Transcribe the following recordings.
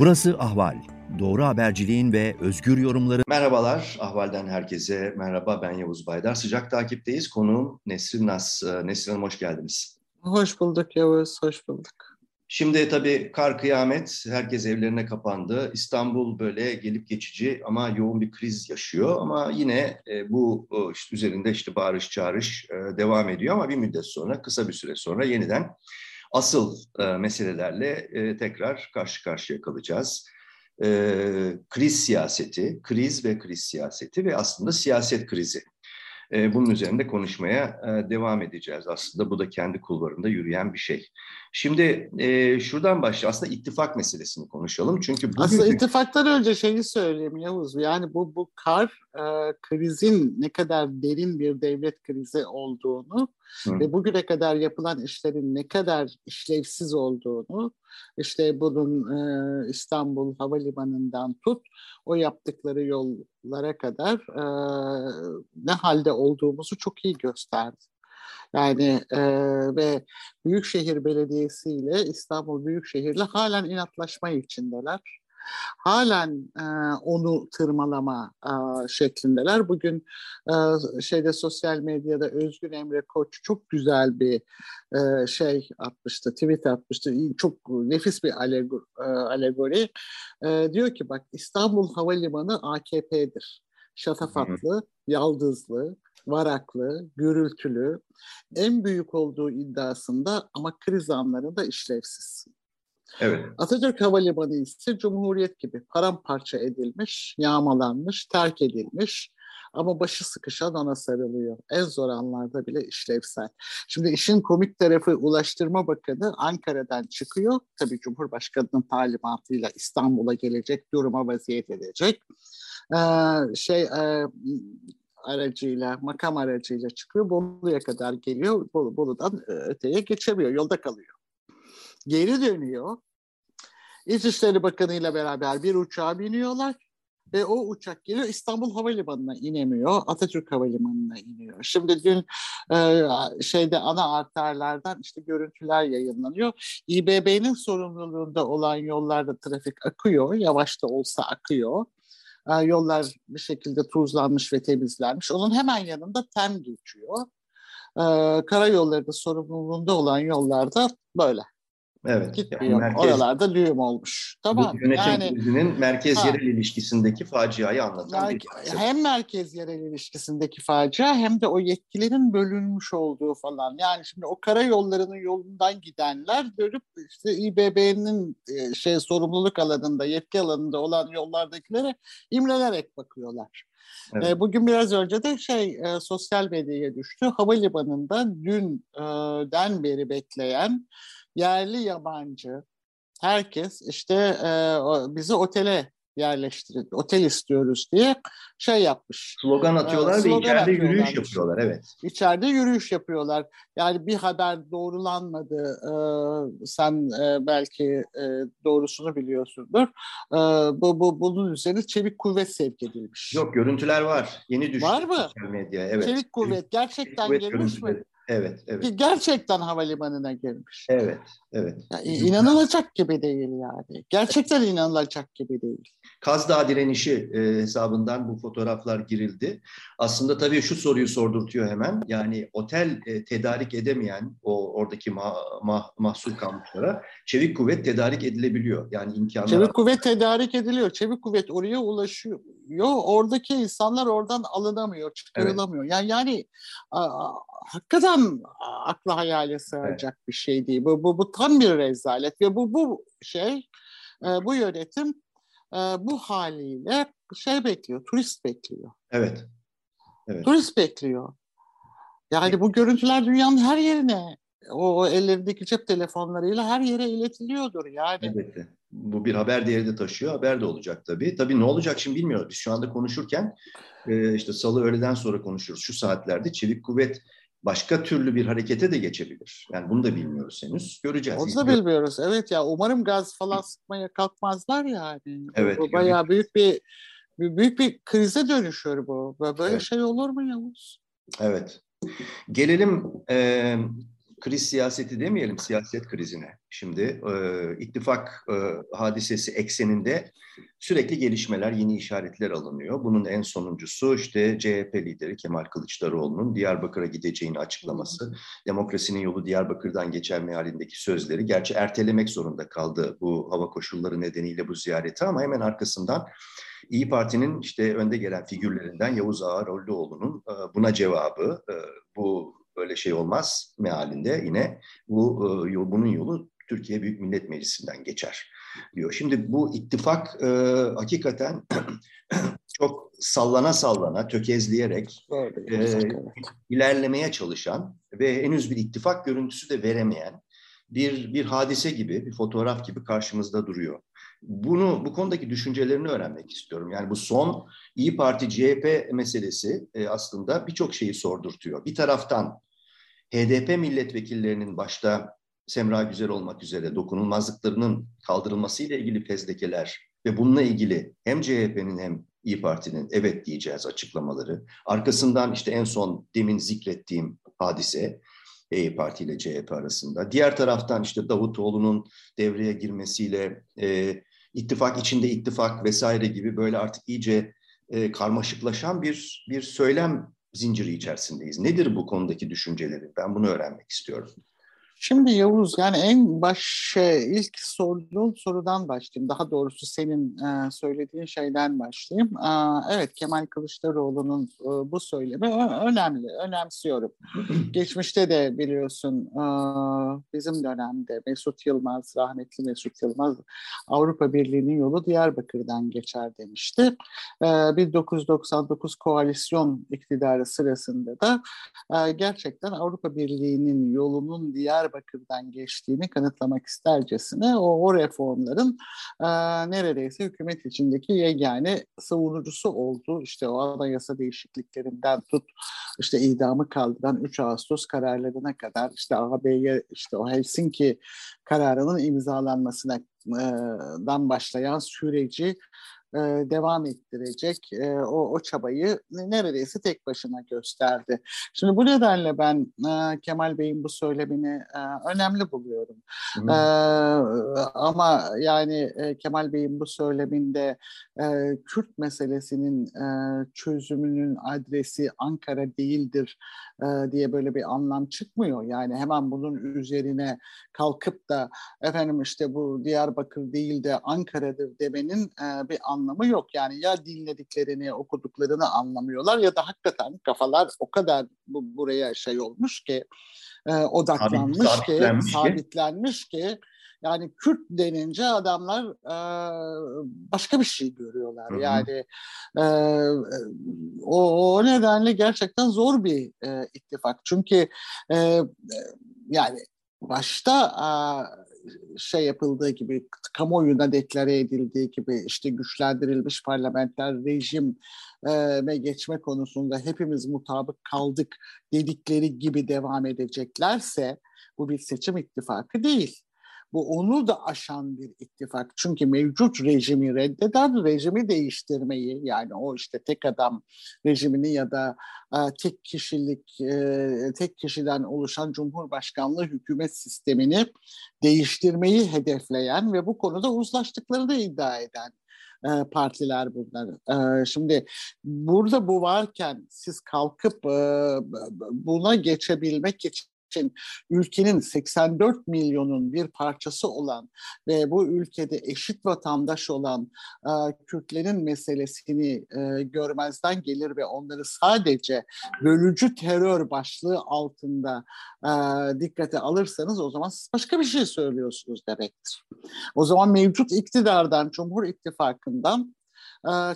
Burası Ahval. Doğru haberciliğin ve özgür yorumları. Merhabalar, Ahval'den herkese merhaba. Ben Yavuz Baydar. Sıcak takipteyiz. Konuğum Nesrin Nas. Ee, Nesrin Hanım hoş geldiniz. Hoş bulduk Yavuz, hoş bulduk. Şimdi tabii kar kıyamet, herkes evlerine kapandı. İstanbul böyle gelip geçici ama yoğun bir kriz yaşıyor. Ama yine e, bu işte üzerinde işte bağırış çağırış e, devam ediyor ama bir müddet sonra, kısa bir süre sonra yeniden asıl e, meselelerle e, tekrar karşı karşıya kalacağız. E, kriz siyaseti, kriz ve kriz siyaseti ve aslında siyaset krizi. E, bunun üzerinde konuşmaya e, devam edeceğiz. Aslında bu da kendi kulvarında yürüyen bir şey. Şimdi e, şuradan başlayalım. Aslında ittifak meselesini konuşalım. Çünkü bugün... Aslında ittifaktan önce şeyi söyleyeyim Yavuz. Yani bu bu kar e, krizin ne kadar derin bir devlet krizi olduğunu Hı. ve bugüne kadar yapılan işlerin ne kadar işlevsiz olduğunu işte bunun e, İstanbul Havalimanı'ndan tut o yaptıkları yollara kadar e, ne halde olduğumuzu çok iyi gösterdi. Yani e, ve Büyükşehir Belediyesi ile İstanbul Büyükşehir'le halen inatlaşma içindeler. Halen e, onu tırmalama e, şeklindeler. Bugün e, şeyde sosyal medyada Özgün Emre Koç çok güzel bir e, şey atmıştı, tweet atmıştı. Çok nefis bir alegori. E, alegori. E, diyor ki bak İstanbul Havalimanı AKP'dir. Şatafatlı, yaldızlı, varaklı, gürültülü, en büyük olduğu iddiasında ama kriz anlarında işlevsiz. Evet. Atatürk Havalimanı ise Cumhuriyet gibi paramparça edilmiş, yağmalanmış, terk edilmiş ama başı sıkışan ona sarılıyor. En zor anlarda bile işlevsel. Şimdi işin komik tarafı Ulaştırma Bakanı Ankara'dan çıkıyor. Tabii Cumhurbaşkanı'nın talimatıyla İstanbul'a gelecek, duruma vaziyet edecek. Ee, şey e, aracıyla, makam aracıyla çıkıyor. Bolu'ya kadar geliyor. Bolu, Bolu'dan e, öteye geçemiyor. Yolda kalıyor. Geri dönüyor. İçişleri Bakanı ile beraber bir uçağa biniyorlar ve o uçak geliyor İstanbul Havalimanı'na inemiyor. Atatürk Havalimanı'na iniyor. Şimdi dün e, şeyde ana arterlerden işte görüntüler yayınlanıyor. İBB'nin sorumluluğunda olan yollarda trafik akıyor. Yavaş da olsa akıyor. E, yollar bir şekilde tuzlanmış ve temizlenmiş. Onun hemen yanında TEM geçiyor. E, karayolları sorumluluğunda olan yollarda böyle. Evet. Gitmiyor. Yani merkez, Oralarda düğüm olmuş. Tamam. Yönetim yani, krizinin merkez ha, yerel ilişkisindeki faciayı anlatan yani, bir Hem merkez yerel ilişkisindeki facia hem de o yetkilerin bölünmüş olduğu falan. Yani şimdi o karayollarının yolundan gidenler dönüp işte İBB'nin e, şey sorumluluk alanında, yetki alanında olan yollardakilere imrenerek bakıyorlar. Evet. E, bugün biraz önce de şey e, sosyal medyaya düştü. Havalimanında dünden beri bekleyen yerli yabancı herkes işte e, bizi otele yerleştirin, otel istiyoruz diye şey yapmış. Slogan atıyorlar ee, ve içeride yürüyüş yapıyorlar, evet. İçeride yürüyüş yapıyorlar. Yani bir haber doğrulanmadı. Ee, sen e, belki e, doğrusunu biliyorsundur. Ee, bu, bu bunun üzerine çevik kuvvet sevk edilmiş. Yok, görüntüler var. Yeni düştü. Var mı? Medya, evet. Çevik kuvvet gerçekten çevik kuvvet gelmiş mi? Evet, evet. Gerçekten havalimanına girmiş. Evet, evet. Yani inanılacak gibi değil yani. Gerçekten inanılacak gibi değil. Kaz Dağı direnişi e, hesabından bu fotoğraflar girildi. Aslında tabii şu soruyu sordurtuyor hemen. Yani otel e, tedarik edemeyen o oradaki ma, ma, mahsur kalmışlara çevik kuvvet tedarik edilebiliyor. Yani imkanlar... Çevik kuvvet tedarik ediliyor. Çevik kuvvet oraya ulaşıyor. Oradaki insanlar oradan alınamıyor, çıkarılamıyor. Evet. Yani yani a, a, hakikaten akla hayale sığacak evet. bir şey değil. Bu, bu, bu tam bir rezalet ve bu, bu şey, e, bu yönetim e, bu haliyle şey bekliyor, turist bekliyor. Evet. evet. Turist bekliyor. Yani bu görüntüler dünyanın her yerine, o, o ellerindeki cep telefonlarıyla her yere iletiliyordur yani. Elbette. Bu bir haber değeri de taşıyor. Haber de olacak tabii. Tabii ne olacak şimdi bilmiyoruz. Biz şu anda konuşurken e, işte salı öğleden sonra konuşuyoruz. Şu saatlerde çevik kuvvet başka türlü bir harekete de geçebilir. Yani bunu da bilmiyoruz henüz. Göreceğiz. Onu da bilmiyoruz. Evet ya umarım gaz falan sıkmaya kalkmazlar yani. Evet. Bu, bayağı büyük bir büyük bir krize dönüşüyor bu. Böyle evet. şey olur mu Yavuz? Evet. Gelelim e, kriz siyaseti demeyelim, siyaset krizine. Şimdi e, ittifak e, hadisesi ekseninde sürekli gelişmeler, yeni işaretler alınıyor. Bunun en sonuncusu işte CHP lideri Kemal Kılıçdaroğlu'nun Diyarbakır'a gideceğini açıklaması. Demokrasinin yolu Diyarbakır'dan geçer mealindeki sözleri. Gerçi ertelemek zorunda kaldı bu hava koşulları nedeniyle bu ziyareti ama hemen arkasından İyi Parti'nin işte önde gelen figürlerinden Yavuz Ağaroğlu'nun e, buna cevabı, e, bu böyle şey olmaz mealinde yine bu e, bunun yolu Türkiye Büyük Millet Meclisi'nden geçer diyor. Şimdi bu ittifak hakikaten çok sallana sallana, tökezleyerek e, ilerlemeye çalışan ve henüz bir ittifak görüntüsü de veremeyen bir bir hadise gibi, bir fotoğraf gibi karşımızda duruyor. Bunu bu konudaki düşüncelerini öğrenmek istiyorum. Yani bu son İyi Parti CHP meselesi e, aslında birçok şeyi sordurtuyor. Bir taraftan HDP milletvekillerinin başta Semra Güzel olmak üzere dokunulmazlıklarının kaldırılmasıyla ilgili fezlekeler ve bununla ilgili hem CHP'nin hem İyi Parti'nin evet diyeceğiz açıklamaları. Arkasından işte en son demin zikrettiğim hadise İyi Parti ile CHP arasında. Diğer taraftan işte Davutoğlu'nun devreye girmesiyle e, ittifak içinde ittifak vesaire gibi böyle artık iyice e, karmaşıklaşan bir bir söylem zinciri içerisindeyiz. Nedir bu konudaki düşünceleri? Ben bunu öğrenmek istiyorum. Şimdi Yavuz yani en baş ilk sorduğun sorudan başlayayım. Daha doğrusu senin e, söylediğin şeyden başlayayım. E, evet Kemal Kılıçdaroğlu'nun e, bu söylemi önemli, önemsiyorum. Geçmişte de biliyorsun e, bizim dönemde Mesut Yılmaz, rahmetli Mesut Yılmaz Avrupa Birliği'nin yolu Diyarbakır'dan geçer demişti. E, 1999 koalisyon iktidarı sırasında da e, gerçekten Avrupa Birliği'nin yolunun diğer Diyarbakır'dan geçtiğini kanıtlamak istercesine o, o reformların e, neredeyse hükümet içindeki yegane savunucusu oldu. İşte o anayasa değişikliklerinden tut işte idamı kaldıran 3 Ağustos kararlarına kadar işte AB'ye işte o Helsinki kararının imzalanmasına dan başlayan süreci e, devam ettirecek e, o, o çabayı neredeyse tek başına gösterdi. Şimdi bu nedenle ben e, Kemal Bey'in bu söylemini e, önemli buluyorum. E, ama yani e, Kemal Bey'in bu söyleminde e, Kürt meselesinin e, çözümünün adresi Ankara değildir e, diye böyle bir anlam çıkmıyor. Yani hemen bunun üzerine kalkıp da efendim işte bu Diyarbakır değil de Ankara'dır demenin e, bir anlamı yok. Yani ya dinlediklerini, okuduklarını anlamıyorlar ya da hakikaten kafalar o kadar bu, buraya şey olmuş ki e, odaklanmış Sabit, ki, sabitlenmiş, sabitlenmiş ki, ki yani Kürt denince adamlar e, başka bir şey görüyorlar. Hı-hı. Yani e, o, o nedenle gerçekten zor bir e, ittifak. Çünkü e, yani başta e, şey yapıldığı gibi kamuoyuna deklare edildiği gibi işte güçlendirilmiş parlamenter rejim ve geçme konusunda hepimiz mutabık kaldık dedikleri gibi devam edeceklerse bu bir seçim ittifakı değil. Bu onu da aşan bir ittifak. Çünkü mevcut rejimi reddeden rejimi değiştirmeyi yani o işte tek adam rejimini ya da e, tek kişilik e, tek kişiden oluşan cumhurbaşkanlığı hükümet sistemini değiştirmeyi hedefleyen ve bu konuda uzlaştıklarını iddia eden e, partiler bunlar. E, şimdi burada bu varken siz kalkıp e, buna geçebilmek için için ülkenin 84 milyonun bir parçası olan ve bu ülkede eşit vatandaş olan e, Kürtlerin meselesini e, görmezden gelir ve onları sadece bölücü terör başlığı altında e, dikkate alırsanız o zaman siz başka bir şey söylüyorsunuz demektir. O zaman mevcut iktidardan, Cumhur İttifakı'ndan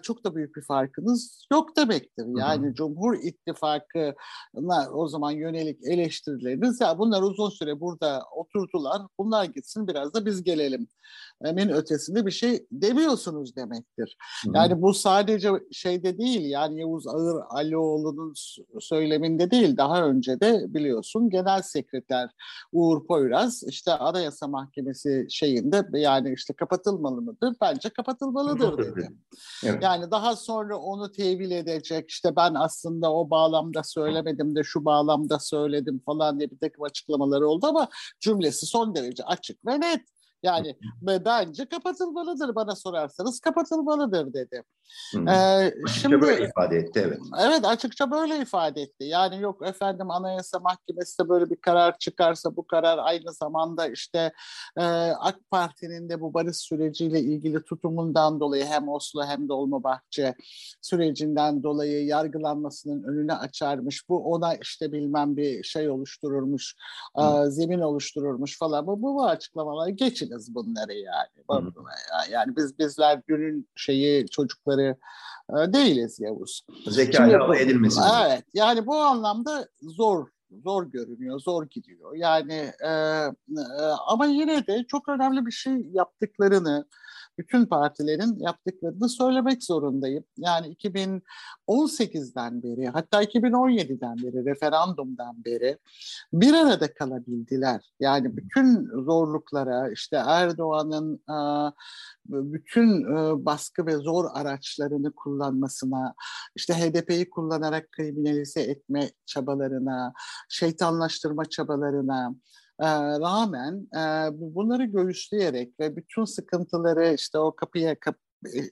çok da büyük bir farkınız yok demektir. Yani hı hı. Cumhur İttifakı'na o zaman yönelik eleştirileriniz ya bunlar uzun süre burada oturdular. Bunlar gitsin biraz da biz gelelim. Min ötesinde bir şey demiyorsunuz demektir. Hı hı. Yani bu sadece şeyde değil yani Yavuz Ağır Alioğlu'nun söyleminde değil daha önce de biliyorsun Genel Sekreter Uğur Poyraz işte Anayasa Mahkemesi şeyinde yani işte kapatılmalı mıdır? Bence kapatılmalıdır dedi. Evet. Yani daha sonra onu tevil edecek işte ben aslında o bağlamda söylemedim de şu bağlamda söyledim falan diye bir takım açıklamaları oldu ama cümlesi son derece açık ve net. Yani bence kapatılmalıdır bana sorarsanız kapatılmalıdır dedi. Hmm. Ee, şimdi böyle ifade etti evet. Evet açıkça böyle ifade etti. Yani yok efendim Anayasa Mahkemesi de böyle bir karar çıkarsa bu karar aynı zamanda işte e, AK Parti'nin de bu barış süreciyle ilgili tutumundan dolayı hem Oslo hem Dolmabahçe sürecinden dolayı yargılanmasının önünü açarmış. Bu ona işte bilmem bir şey oluştururmuş, e, zemin oluştururmuş falan. Bu, bu, açıklamalar geçiniz bunları yani. Yani biz bizler günün şeyi çocukları e, değiliz Yavuz. Zeka edilmesi. Evet yani bu anlamda zor zor görünüyor, zor gidiyor. Yani e, e, ama yine de çok önemli bir şey yaptıklarını, bütün partilerin yaptıklarını söylemek zorundayım. Yani 2018'den beri hatta 2017'den beri referandumdan beri bir arada kalabildiler. Yani bütün zorluklara işte Erdoğan'ın bütün baskı ve zor araçlarını kullanmasına, işte HDP'yi kullanarak kriminalize etme çabalarına, şeytanlaştırma çabalarına, rağmen bunları göğüsleyerek ve bütün sıkıntıları işte o kapıya kap, e, e,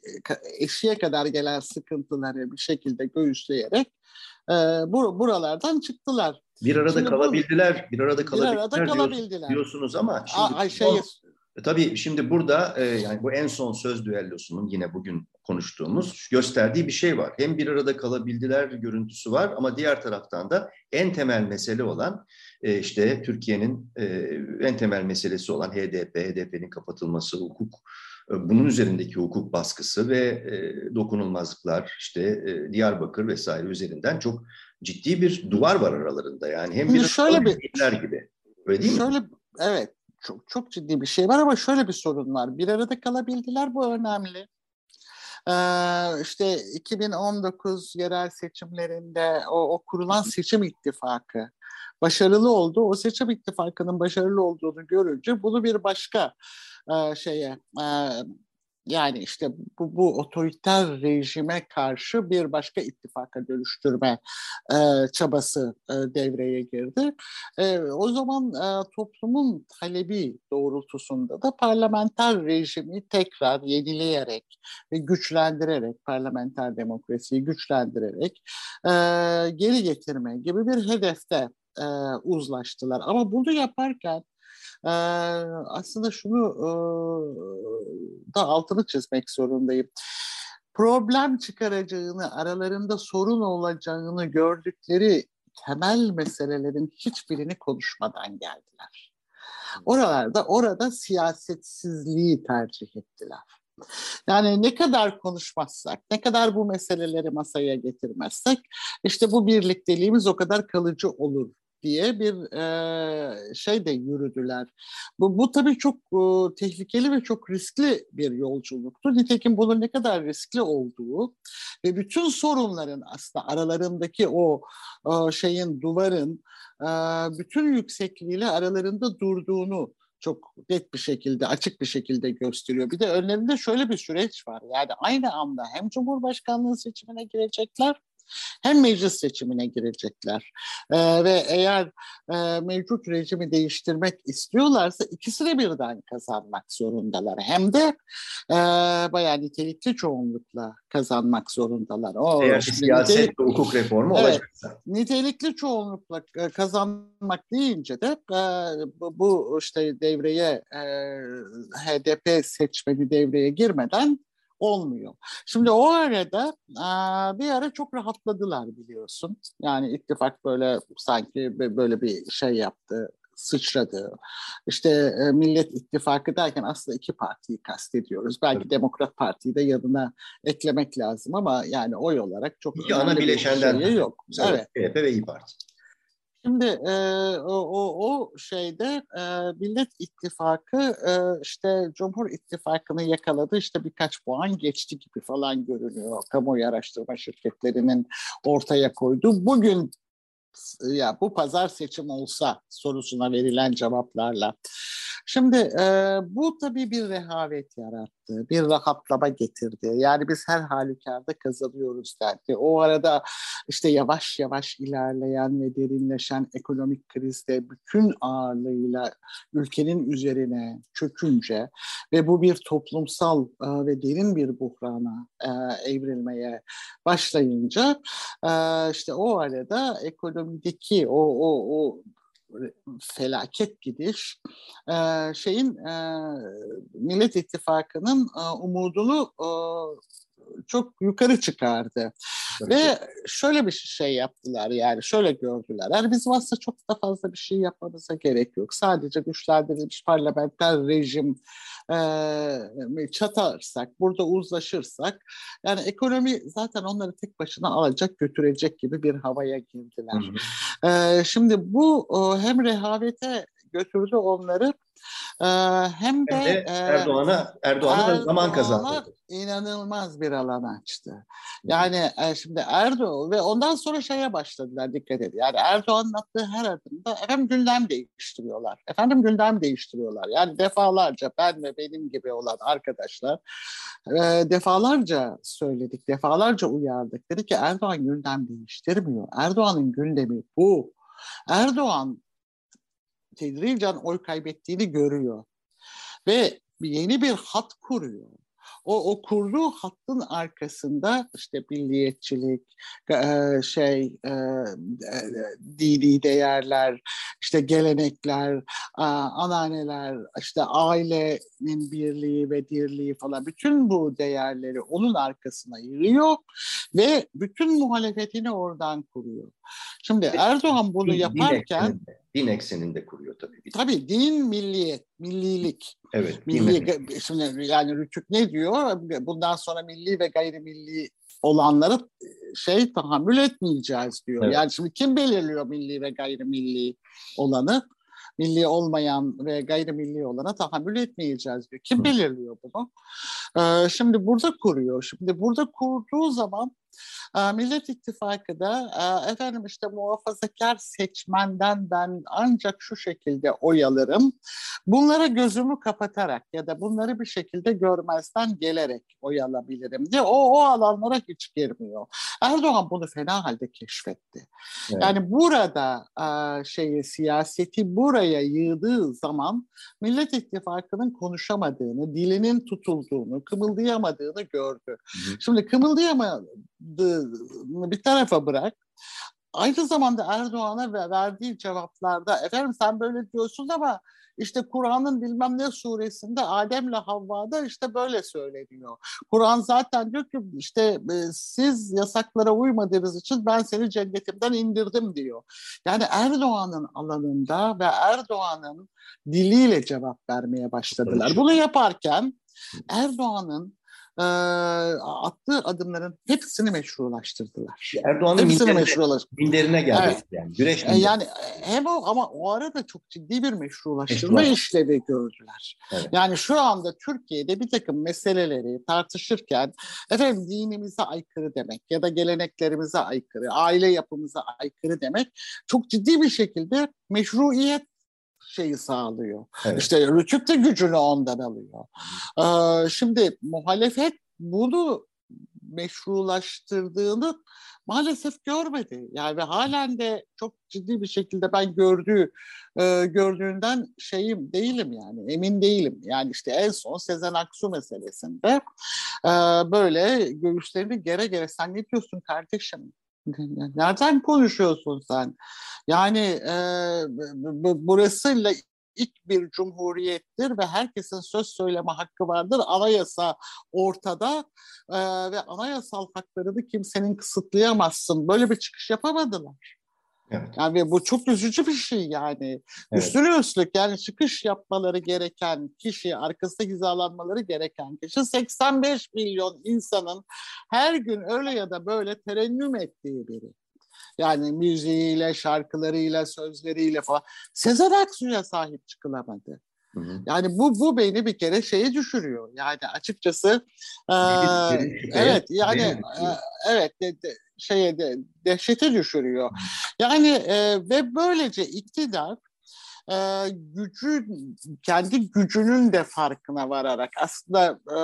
eşiğe kadar gelen sıkıntıları bir şekilde göğüsleyerek bur buralardan çıktılar. Bir arada şimdi kalabildiler, bu, bir arada kalabildiler, bir arada kalabildiler diyorsunuz ama şimdi Aa, şey, e, tabii şimdi burada e, yani bu en son söz düellosunun yine bugün konuştuğumuz gösterdiği bir şey var. Hem bir arada kalabildiler görüntüsü var ama diğer taraftan da en temel mesele olan e, işte Türkiye'nin e, en temel meselesi olan HDP, HDP'nin kapatılması, hukuk, e, bunun üzerindeki hukuk baskısı ve e, dokunulmazlıklar işte e, Diyarbakır vesaire üzerinden çok ciddi bir duvar var aralarında yani hem bir şöyle bir gibi. Öyle değil şöyle, mi? Evet çok çok ciddi bir şey var ama şöyle bir sorun var. Bir arada kalabildiler bu önemli. İşte 2019 yerel seçimlerinde o, o kurulan seçim ittifakı başarılı oldu. O seçim ittifakının başarılı olduğunu görünce bunu bir başka şeye yani işte bu, bu otoriter rejime karşı bir başka ittifaka dönüştürme e, çabası e, devreye girdi. E, o zaman e, toplumun talebi doğrultusunda da parlamenter rejimi tekrar yenileyerek ve güçlendirerek, parlamenter demokrasiyi güçlendirerek e, geri getirme gibi bir hedefte e, uzlaştılar. Ama bunu yaparken ee, aslında şunu e, da altını çizmek zorundayım. Problem çıkaracağını, aralarında sorun olacağını gördükleri temel meselelerin hiçbirini konuşmadan geldiler. Oralarda, orada siyasetsizliği tercih ettiler. Yani ne kadar konuşmazsak, ne kadar bu meseleleri masaya getirmezsek işte bu birlikteliğimiz o kadar kalıcı olur diye bir e, şey de yürüdüler. Bu, bu tabii çok e, tehlikeli ve çok riskli bir yolculuktu. Nitekim bunun ne kadar riskli olduğu ve bütün sorunların aslında aralarındaki o e, şeyin duvarın e, bütün yüksekliğiyle aralarında durduğunu çok net bir şekilde, açık bir şekilde gösteriyor. Bir de önlerinde şöyle bir süreç var. Yani aynı anda hem Cumhurbaşkanlığı seçimine girecekler hem meclis seçimine girecekler e, ve eğer e, mevcut rejimi değiştirmek istiyorlarsa ikisini birden kazanmak zorundalar. Hem de e, bayağı nitelikli çoğunlukla kazanmak zorundalar. O, eğer siyaset nitelik, ve hukuk reformu evet, olacaksa. Nitelikli çoğunlukla e, kazanmak deyince de e, bu, bu işte devreye e, HDP seçmeni devreye girmeden olmuyor. Şimdi o arada bir ara çok rahatladılar biliyorsun. Yani ittifak böyle sanki böyle bir şey yaptı, sıçradı. İşte e, Millet İttifakı derken aslında iki partiyi kastediyoruz. Belki evet. Demokrat Parti'yi de yanına eklemek lazım ama yani oy olarak çok İki ana bileşenden şey yok. Evet. evet. ve İyi Parti. Şimdi e, o, o, şeyde e, Millet İttifakı e, işte Cumhur İttifakı'nı yakaladı işte birkaç puan geçti gibi falan görünüyor. Kamuoyu araştırma şirketlerinin ortaya koyduğu. Bugün ya bu pazar seçim olsa sorusuna verilen cevaplarla Şimdi e, bu tabii bir rehavet yarattı, bir rahatlama getirdi. Yani biz her halükarda kazanıyoruz derdi. O arada işte yavaş yavaş ilerleyen ve derinleşen ekonomik krizde bütün ağırlığıyla ülkenin üzerine çökünce ve bu bir toplumsal e, ve derin bir buhrana e, evrilmeye başlayınca e, işte o arada ekonomideki o, o, o felaket gidiş e, şeyin e, Millet İttifakı'nın e, umudunu e, çok yukarı çıkardı. Evet. Ve şöyle bir şey yaptılar yani şöyle gördüler. Yani bizim aslında çok da fazla bir şey yapmamıza gerek yok. Sadece güçlendirilmiş parlamenter rejim e, çatarsak, burada uzlaşırsak yani ekonomi zaten onları tek başına alacak götürecek gibi bir havaya girdiler. Hı hı. E, şimdi bu hem rehavete götürdü onları ee, hem de, hem de Erdoğan'a Erdoğan'a Erdoğan zaman kazandı. inanılmaz bir alan açtı. Yani e, şimdi Erdoğan ve ondan sonra şeye başladılar dikkat edin. Yani Erdoğan'ın attığı her adımda efendim gündem değiştiriyorlar. Efendim gündem değiştiriyorlar. Yani defalarca ben ve benim gibi olan arkadaşlar e, defalarca söyledik, defalarca uyardık. Dedi ki Erdoğan gündem değiştirmiyor. Erdoğan'ın gündemi bu. Erdoğan tedricen oy kaybettiğini görüyor. Ve yeni bir hat kuruyor. O, o kurduğu hattın arkasında işte milliyetçilik, e, şey, e, e, dini değerler, işte gelenekler, ananeler, işte ailenin birliği ve dirliği falan bütün bu değerleri onun arkasına yığıyor ve bütün muhalefetini oradan kuruyor. Şimdi Erdoğan bunu yaparken din ekseninde kuruyor tabii. Tabii din milliyet, millilik. Evet. Milli, şimdi yani Rütük ne diyor? Bundan sonra milli ve gayrimilli olanları şey tahammül etmeyeceğiz diyor. Evet. Yani şimdi kim belirliyor milli ve gayrimilli olanı? Milli olmayan ve gayrimilli olana tahammül etmeyeceğiz diyor. Kim Hı. belirliyor bunu? Ee, şimdi burada kuruyor. Şimdi burada kurduğu zaman Millet İttifakı da efendim işte muhafazakar seçmenden ben ancak şu şekilde oy alırım. Bunlara gözümü kapatarak ya da bunları bir şekilde görmezden gelerek oy alabilirim diye o, o alanlara hiç girmiyor. Erdoğan bunu fena halde keşfetti. Evet. Yani burada şeyi siyaseti buraya yığdığı zaman Millet İttifakı'nın konuşamadığını, dilinin tutulduğunu, kımıldayamadığını gördü. Hı. Şimdi kımıldayamadı bir tarafa bırak. Aynı zamanda Erdoğan'a verdiği cevaplarda efendim sen böyle diyorsun ama işte Kur'an'ın bilmem ne suresinde Adem'le Havva'da işte böyle söyleniyor. Kur'an zaten diyor ki işte e, siz yasaklara uymadığınız için ben seni cennetimden indirdim diyor. Yani Erdoğan'ın alanında ve Erdoğan'ın diliyle cevap vermeye başladılar. Bunu yaparken Erdoğan'ın e, attığı adımların hepsini meşrulaştırdılar. Erdoğan'ın meşrulaştırdılar. minderine geldi evet. yani. Güreş minderi. Yani hem o ama o arada çok ciddi bir meşrulaştırma Meşrular. işlevi gördüler. Evet. Yani şu anda Türkiye'de bir takım meseleleri tartışırken efendim dinimize aykırı demek ya da geleneklerimize aykırı, aile yapımıza aykırı demek çok ciddi bir şekilde meşruiyet şeyi sağlıyor. Evet. İşte Rütük de gücünü ondan alıyor. Ee, şimdi muhalefet bunu meşrulaştırdığını maalesef görmedi. Yani halen de çok ciddi bir şekilde ben gördüğü e, gördüğünden şeyim değilim yani emin değilim. Yani işte en son Sezen Aksu meselesinde e, böyle göğüslerini gere gere sen ne diyorsun kardeşim? Nereden konuşuyorsun sen? Yani e, burasıyla ilk bir cumhuriyettir ve herkesin söz söyleme hakkı vardır. Anayasa ortada e, ve anayasal haklarını kimsenin kısıtlayamazsın. Böyle bir çıkış yapamadılar. Evet. Yani bu çok üzücü bir şey yani. Evet. Üstüne üstlük yani çıkış yapmaları gereken kişi, arkasında hizalanmaları gereken kişi 85 milyon insanın her gün öyle ya da böyle terennüm ettiği biri. Yani müziğiyle, şarkılarıyla, sözleriyle falan. Sezen Aksu'ya sahip çıkılamadı. Hı hı. Yani bu bu beni bir kere şeye düşürüyor. Yani açıkçası e, evet yani e, evet de, de, şeye de, dehşete düşürüyor. Yani e, ve böylece iktidar e, gücü kendi gücünün de farkına vararak aslında e,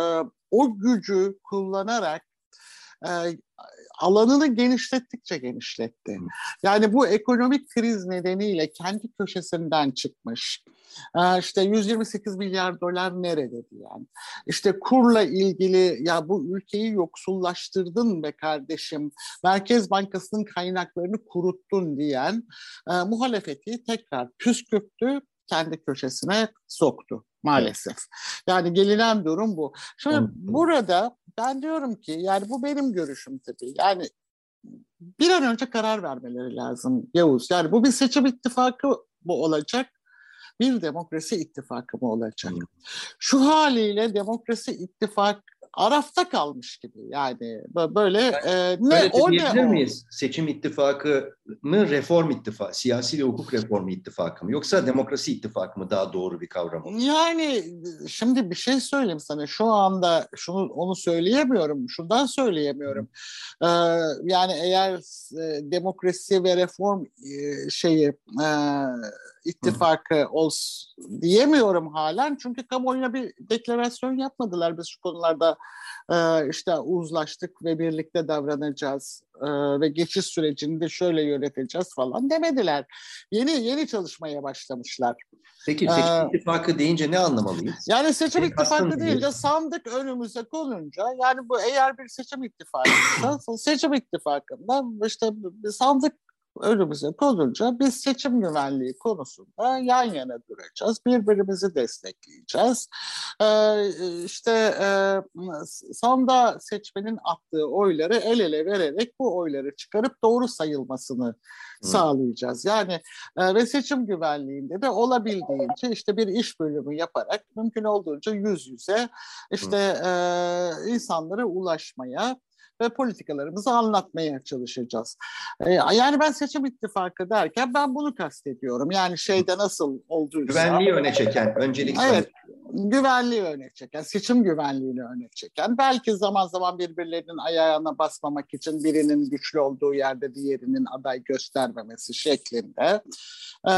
o gücü kullanarak e, alanını genişlettikçe genişletti. Yani bu ekonomik kriz nedeniyle kendi köşesinden çıkmış. İşte 128 milyar dolar nerede yani? İşte kurla ilgili ya bu ülkeyi yoksullaştırdın be kardeşim. Merkez Bankası'nın kaynaklarını kuruttun diyen e, muhalefeti tekrar püskürttü kendi köşesine soktu maalesef. Yani gelinen durum bu. Şimdi burada ben diyorum ki yani bu benim görüşüm tabii. Yani bir an önce karar vermeleri lazım Yavuz. Yani bu bir seçim ittifakı bu olacak. Bir demokrasi ittifakı mı olacak? Şu haliyle demokrasi ittifak arafta kalmış gibi yani böyle e, ne o ne miyiz? Seçim ittifakı mı reform ittifakı, siyasi ve hukuk reformu ittifakı mı yoksa demokrasi ittifakı mı daha doğru bir kavram olur? Yani şimdi bir şey söyleyeyim sana şu anda şunu onu söyleyemiyorum şundan söyleyemiyorum ee, yani eğer e, demokrasi ve reform e, şeyi e, ittifakı olsun diyemiyorum halen. Çünkü kamuoyuna bir deklarasyon yapmadılar. Biz şu konularda e, işte uzlaştık ve birlikte davranacağız e, ve geçiş sürecini de şöyle yöneteceğiz falan demediler. Yeni yeni çalışmaya başlamışlar. Peki seçim ee, ittifakı deyince ne anlamalıyız? Yani seçim Senin ittifakı deyince sandık önümüze konunca yani bu eğer bir seçim ittifakıysa seçim ittifakında işte sandık önümüze konunca biz seçim güvenliği konusunda yan yana duracağız. Birbirimizi destekleyeceğiz. Ee, işte e, sonda seçmenin attığı oyları el ele vererek bu oyları çıkarıp doğru sayılmasını Hı. sağlayacağız. Yani e, ve seçim güvenliğinde de olabildiğince işte bir iş bölümü yaparak mümkün olduğunca yüz yüze işte e, insanlara ulaşmaya ve politikalarımızı anlatmaya çalışacağız. Ee, yani ben seçim ittifakı derken ben bunu kastediyorum. Yani şeyde nasıl olduğu Güvenliği öne çeken, öncelik Evet, güvenliği öne çeken, seçim güvenliğini öne çeken, belki zaman zaman birbirlerinin ayağına basmamak için birinin güçlü olduğu yerde diğerinin aday göstermemesi şeklinde. Ee,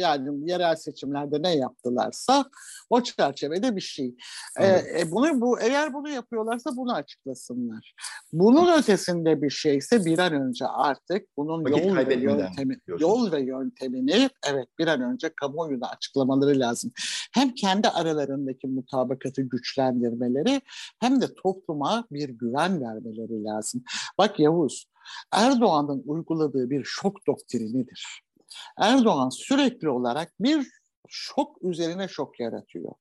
yani yerel seçimlerde ne yaptılarsa o çerçevede bir şey. Ee, e, bunu bu eğer bunu yapıyorlarsa bunu açıklasınlar. Bunun ötesinde bir şeyse bir an önce artık bunun Vakit yol ve yöntemi, yol ve yöntemini evet bir an önce kamuoyuna açıklamaları lazım. Hem kendi aralarındaki mutabakatı güçlendirmeleri hem de topluma bir güven vermeleri lazım. Bak Yavuz, Erdoğan'ın uyguladığı bir şok doktrinidir. Erdoğan sürekli olarak bir şok üzerine şok yaratıyor.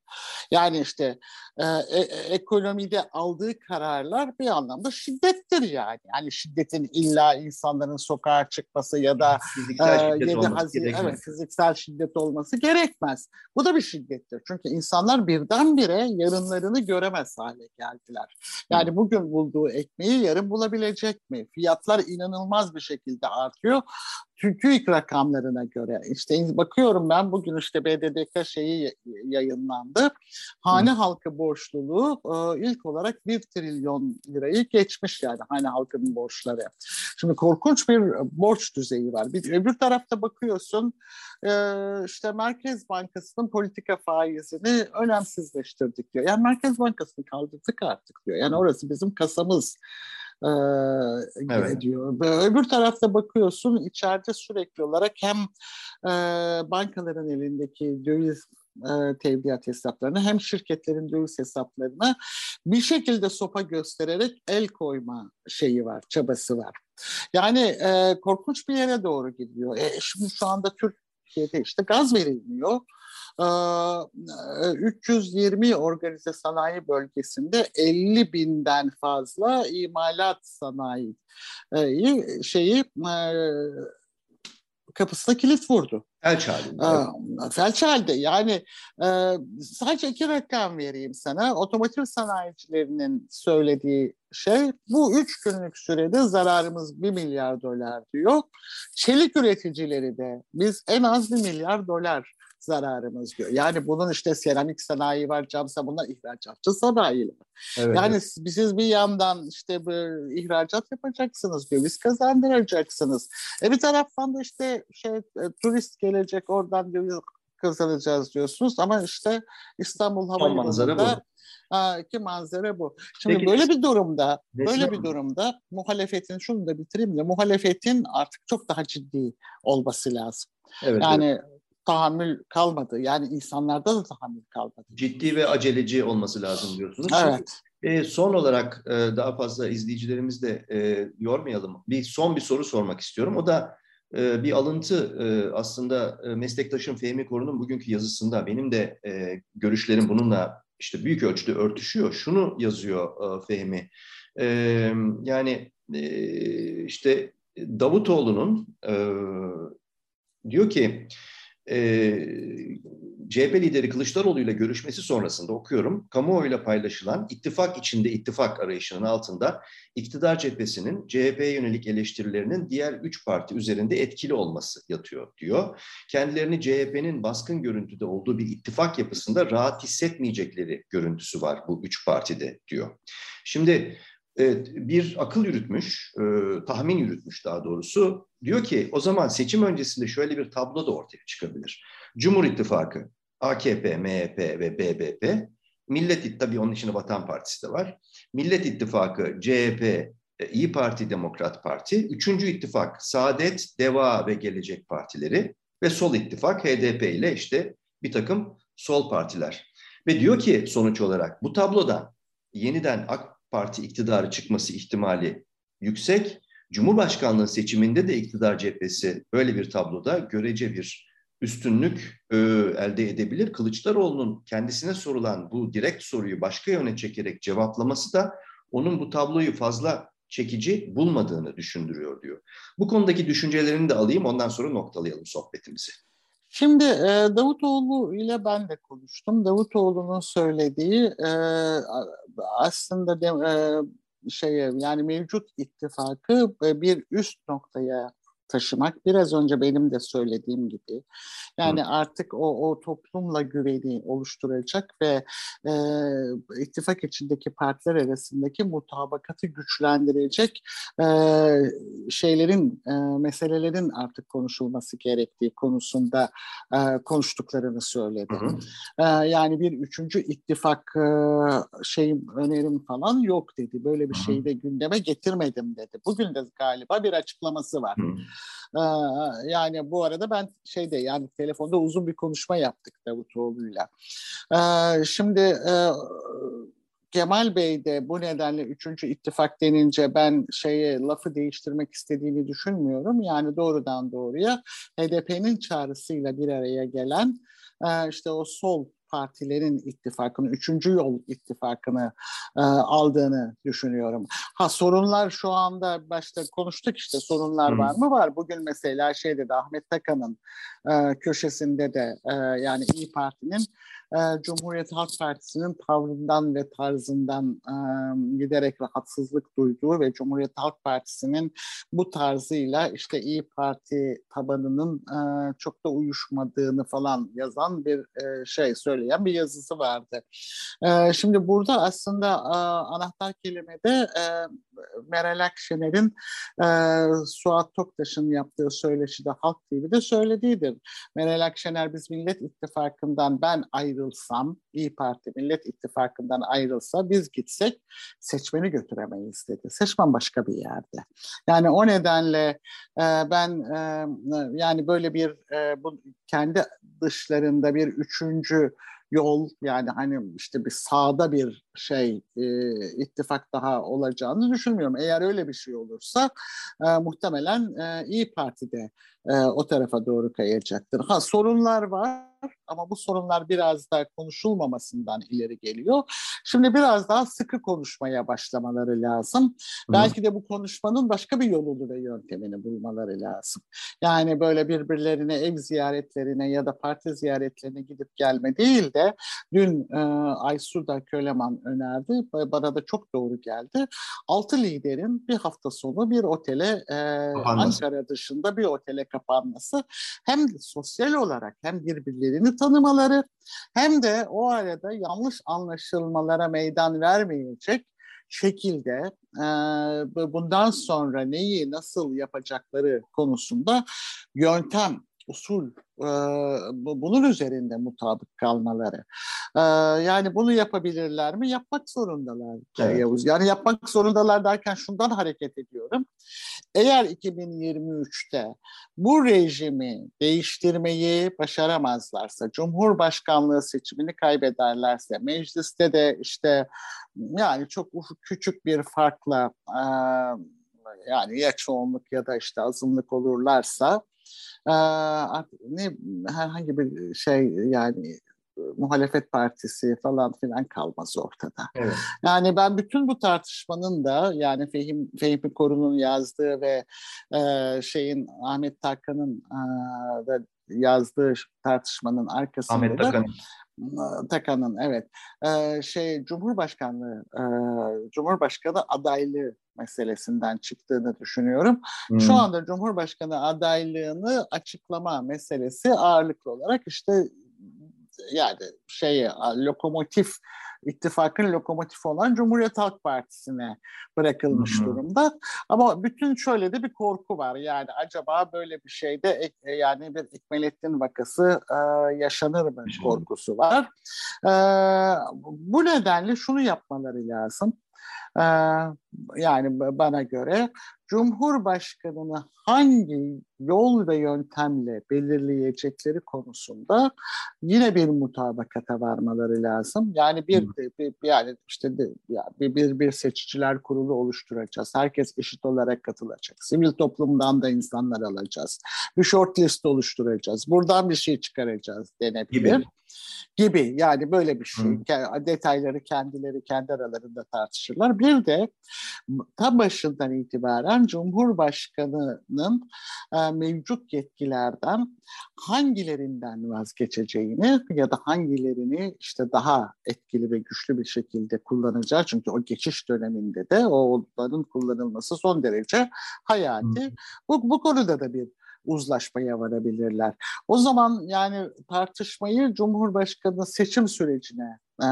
Yani işte e, e, ekonomide aldığı kararlar bir anlamda şiddettir yani. Yani şiddetin illa insanların sokağa çıkması ya da fiziksel, e, 7 Haziran, evet, fiziksel şiddet olması gerekmez. Bu da bir şiddettir. Çünkü insanlar birdenbire yarınlarını göremez hale geldiler. Yani bugün bulduğu ekmeği yarın bulabilecek mi? Fiyatlar inanılmaz bir şekilde artıyor. TÜİK rakamlarına göre işte bakıyorum ben bugün işte BDDK şeyi yayınlandı. Hane Hı. halkı borçluluğu e, ilk olarak 1 trilyon lirayı geçmiş yani hane halkının borçları. Şimdi korkunç bir borç düzeyi var. Bir, öbür tarafta bakıyorsun e, işte Merkez Bankası'nın politika faizini önemsizleştirdik diyor. Yani Merkez Bankası'nı kaldırdık artık diyor. Yani orası bizim kasamız e, evet. diyor. Öbür tarafta bakıyorsun içeride sürekli olarak hem e, bankaların elindeki döviz e, tevdiat hesaplarını hem şirketlerin döviz hesaplarına bir şekilde sopa göstererek el koyma şeyi var, çabası var. Yani e, korkunç bir yere doğru gidiyor. E, şimdi şu anda Türkiye'de işte gaz verilmiyor. 320 organize sanayi bölgesinde 50 binden fazla imalat sanayi şeyi kapısına kilit vurdu. Felç halinde. Felç halde. Yani sadece iki rakam vereyim sana. Otomotiv sanayicilerinin söylediği şey bu üç günlük sürede zararımız bir milyar dolar diyor. Çelik üreticileri de biz en az bir milyar dolar zararımız diyor. Yani bunun işte seramik sanayi var, camsa bunlar ihracatçı sanayiler. Evet, yani siz bir yandan işte bu ihracat yapacaksınız diyor, biz kazandıracaksınız. E bir taraftan da işte şey e, turist gelecek oradan diyor kazanacağız diyorsunuz ama işte İstanbul Havalimanı'nda Ha, ki manzara bu. Şimdi Peki, böyle bir durumda, böyle bir durumda muhalefetin şunu da bitireyim de muhalefetin artık çok daha ciddi olması lazım. Evet, yani evet. Tahammül kalmadı. Yani insanlarda da tahammül kalmadı. Ciddi ve aceleci olması lazım diyorsunuz. Evet. Şimdi, e, son olarak e, daha fazla izleyicilerimiz de e, yormayalım. Bir son bir soru sormak istiyorum. O da e, bir alıntı e, aslında e, meslektaşım Fehmi Korun'un bugünkü yazısında benim de e, görüşlerim bununla işte büyük ölçüde örtüşüyor. Şunu yazıyor e, Fehmi. E, yani e, işte Davutoğlu'nun e, diyor ki e, CHP lideri Kılıçdaroğlu ile görüşmesi sonrasında okuyorum. Kamuoyuyla paylaşılan ittifak içinde ittifak arayışının altında iktidar cephesinin CHP'ye yönelik eleştirilerinin diğer üç parti üzerinde etkili olması yatıyor diyor. Kendilerini CHP'nin baskın görüntüde olduğu bir ittifak yapısında rahat hissetmeyecekleri görüntüsü var bu üç partide diyor. Şimdi Evet, bir akıl yürütmüş, e, tahmin yürütmüş daha doğrusu. Diyor ki o zaman seçim öncesinde şöyle bir tablo da ortaya çıkabilir. Cumhur İttifakı, AKP, MHP ve BBP, Millet İttifakı, tabii onun içinde Vatan Partisi de var. Millet İttifakı, CHP, e, İyi Parti, Demokrat Parti, Üçüncü İttifak, Saadet, Deva ve Gelecek Partileri ve Sol İttifak, HDP ile işte bir takım sol partiler. Ve diyor ki sonuç olarak bu tabloda yeniden AK Parti iktidarı çıkması ihtimali yüksek. Cumhurbaşkanlığı seçiminde de iktidar cephesi böyle bir tabloda görece bir üstünlük e, elde edebilir. Kılıçdaroğlu'nun kendisine sorulan bu direkt soruyu başka yöne çekerek cevaplaması da onun bu tabloyu fazla çekici bulmadığını düşündürüyor diyor. Bu konudaki düşüncelerini de alayım ondan sonra noktalayalım sohbetimizi. Şimdi e, Davutoğlu ile ben de konuştum. Davutoğlu'nun söylediği e, aslında de, e, şeye yani mevcut ittifakı e, bir üst noktaya taşımak biraz önce benim de söylediğim gibi yani Hı. artık o, o toplumla güveni oluşturacak ve e, ittifak içindeki partiler arasındaki mutabakatı güçlendirecek e, şeylerin e, meselelerin artık konuşulması gerektiği konusunda e, konuştuklarını söyledi. E, yani bir üçüncü ittifak e, şeyim önerim falan yok dedi. Böyle bir şeyi de gündeme getirmedim dedi. Bugün de galiba bir açıklaması var. Hı. Ee, yani bu arada ben şeyde yani telefonda uzun bir konuşma yaptık Davutoğlu'yla. Ee, şimdi e, Kemal Bey de bu nedenle üçüncü ittifak denince ben şeye lafı değiştirmek istediğini düşünmüyorum. Yani doğrudan doğruya HDP'nin çağrısıyla bir araya gelen e, işte o sol partilerin ittifakını, üçüncü yol ittifakını e, aldığını düşünüyorum. Ha sorunlar şu anda başta konuştuk işte sorunlar var mı? Var. Bugün mesela şeyde de Ahmet Takan'ın e, köşesinde de e, yani İyi Parti'nin e, Cumhuriyet Halk Partisi'nin tavrından ve tarzından e, giderek rahatsızlık duyduğu ve Cumhuriyet Halk Partisi'nin bu tarzıyla işte İyi Parti tabanının e, çok da uyuşmadığını falan yazan bir e, şey söyleyen bir yazısı vardı. E, şimdi burada aslında e, anahtar kelimede e, Meral Akşener'in e, Suat Toktaş'ın yaptığı söyleşide Halk TV'de söylediğidir. Meral Akşener biz Millet İttifakı'ndan ben ayrılsam, İyi Parti Millet İttifakı'ndan ayrılsa biz gitsek seçmeni götüremeyiz dedi. Seçmen başka bir yerde. Yani o nedenle e, ben e, yani böyle bir e, bu kendi dışlarında bir üçüncü yol yani hani işte bir sağda bir şey e, ittifak daha olacağını düşünmüyorum. Eğer öyle bir şey olursa e, muhtemelen e, İyi Parti'de e, o tarafa doğru kayacaktır. Ha sorunlar var ama bu sorunlar biraz daha konuşulmamasından ileri geliyor. Şimdi biraz daha sıkı konuşmaya başlamaları lazım. Hı. Belki de bu konuşmanın başka bir yolunu ve yöntemini bulmaları lazım. Yani böyle birbirlerine ev ziyaretlerine ya da parti ziyaretlerine gidip gelme değil de dün e, Aysu da Köleman önerdi. Bana da çok doğru geldi. Altı liderin bir hafta sonu bir otele e, Ankara dışında bir otele kapanması hem sosyal olarak hem birbirleri yerini tanımaları hem de o arada yanlış anlaşılmalara meydan vermeyecek şekilde e, bundan sonra neyi nasıl yapacakları konusunda yöntem usul e, bunun üzerinde mutabık kalmaları. E, yani bunu yapabilirler mi? Yapmak zorundalar evet. Yavuz. Yani yapmak zorundalar derken şundan hareket ediyorum. Eğer 2023'te bu rejimi değiştirmeyi başaramazlarsa, Cumhurbaşkanlığı seçimini kaybederlerse, mecliste de işte yani çok küçük bir farkla e, yani ya çoğunluk ya da işte azınlık olurlarsa ne herhangi bir şey yani muhalefet partisi falan filan kalmaz ortada. Evet. Yani ben bütün bu tartışmanın da yani Fehim Fehmi Korun'un yazdığı ve e, şeyin Ahmet Tarkan'ın e, da yazdığı tartışmanın arkasında Ahmet Takan. Takan'ın evet e, şey Cumhurbaşkanlığı e, Cumhurbaşkanı adaylığı meselesinden çıktığını düşünüyorum. Hmm. Şu anda Cumhurbaşkanı adaylığını açıklama meselesi ağırlıklı olarak işte yani şey lokomotif ittifakın lokomotifi olan Cumhuriyet Halk Partisi'ne bırakılmış hmm. durumda. Ama bütün şöyle de bir korku var. Yani acaba böyle bir şeyde yani bir Ekmelettin vakası e, yaşanır mı korkusu var. E, bu nedenle şunu yapmaları lazım. Ee, yani bana göre Cumhurbaşkanı'nı hangi yol ve yöntemle belirleyecekleri konusunda yine bir mutabakata varmaları lazım. Yani bir, bir yani işte bir, bir bir seçiciler kurulu oluşturacağız. Herkes eşit olarak katılacak. Sivil toplumdan da insanlar alacağız. Bir short list oluşturacağız. Buradan bir şey çıkaracağız denebilir. Gibi gibi yani böyle bir şey. Hı. Detayları kendileri kendi aralarında tartışırlar. Bir de tam başından itibaren Cumhurbaşkanı'nın e, mevcut yetkilerden hangilerinden vazgeçeceğini ya da hangilerini işte daha etkili ve güçlü bir şekilde kullanacağı çünkü o geçiş döneminde de onların kullanılması son derece hayati. Bu, bu konuda da bir uzlaşmaya varabilirler. O zaman yani tartışmayı Cumhurbaşkanı seçim sürecine e,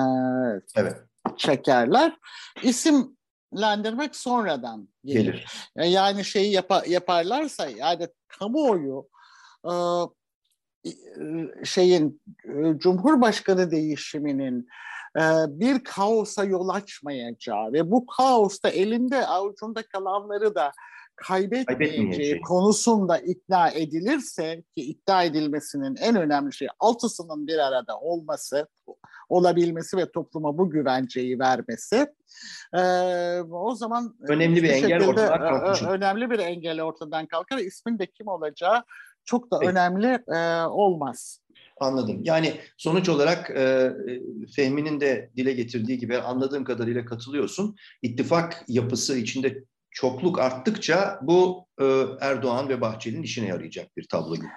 evet. çekerler. İsimlendirmek sonradan gelir. gelir. E, yani şeyi yap yaparlarsa yani kamuoyu e, şeyin e, Cumhurbaşkanı değişiminin bir kaosa yol açmayacağı ve bu kaosta elinde avucunda kalanları da kaybetmeyeceği konusunda ikna edilirse ki ikna edilmesinin en önemli şey altısının bir arada olması, olabilmesi ve topluma bu güvenceyi vermesi e, o zaman önemli bir engel ortadan kalkmış. Önemli bir engel ortadan kalkar. İsmin de kim olacağı çok da Peki. önemli e, olmaz. Anladım. Yani sonuç olarak e, Fehmi'nin de dile getirdiği gibi anladığım kadarıyla katılıyorsun. İttifak yapısı içinde çokluk arttıkça bu e, Erdoğan ve Bahçeli'nin işine yarayacak bir tablo gibi.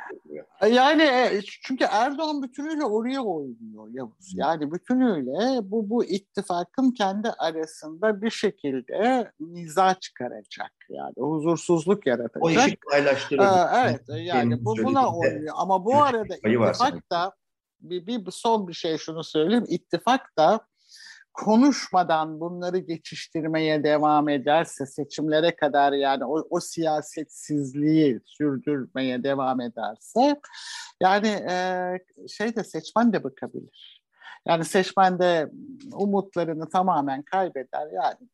E, yani e, çünkü Erdoğan bütünüyle oraya oynuyor Yavuz. Yani bütünüyle bu bu ittifakın kendi arasında bir şekilde niza çıkaracak. Yani huzursuzluk yaratacak. O işi paylaştırır. Ee, evet yani bu buna oynuyor. Ama bu arada ittifak da bir, bir son bir şey şunu söyleyeyim. İttifak da konuşmadan bunları geçiştirmeye devam ederse seçimlere kadar yani o, o siyasetsizliği sürdürmeye devam ederse yani e, şey de seçmen de bıkabilir. Yani seçmen de umutlarını tamamen kaybeder yani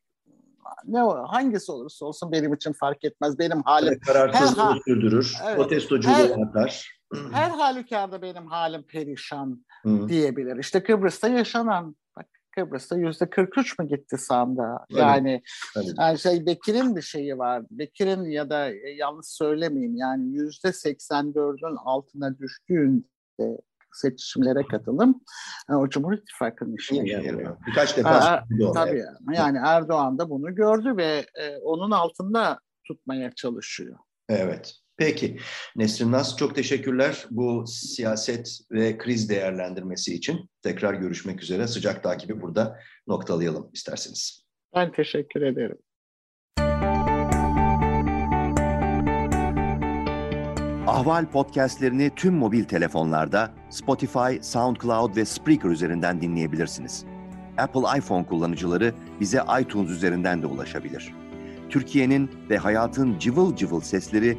ne hangisi olursa olsun benim için fark etmez. Benim halim kararsızlığı her, sürdürür, evet, protestoculuğu atar. Her halükarda benim halim perişan Hı. diyebilir. İşte Kıbrıs'ta yaşanan Kıbrıs'ta yüzde 43 mü gitti sanda? Yani, yani şey Bekir'in bir şeyi var. Bekir'in ya da e, yanlış söylemeyeyim yani yüzde 84'ün altına düştüğünde seçimlere katılım e, o Cumhur İttifakı'nın işine yarıyor. Birkaç defa ee, Tabii yani. yani Erdoğan da bunu gördü ve e, onun altında tutmaya çalışıyor. Evet. Peki. Nesrin Nas çok teşekkürler bu siyaset ve kriz değerlendirmesi için. Tekrar görüşmek üzere. Sıcak takibi burada noktalayalım isterseniz. Ben teşekkür ederim. Ahval podcastlerini tüm mobil telefonlarda Spotify, SoundCloud ve Spreaker üzerinden dinleyebilirsiniz. Apple iPhone kullanıcıları bize iTunes üzerinden de ulaşabilir. Türkiye'nin ve hayatın cıvıl cıvıl sesleri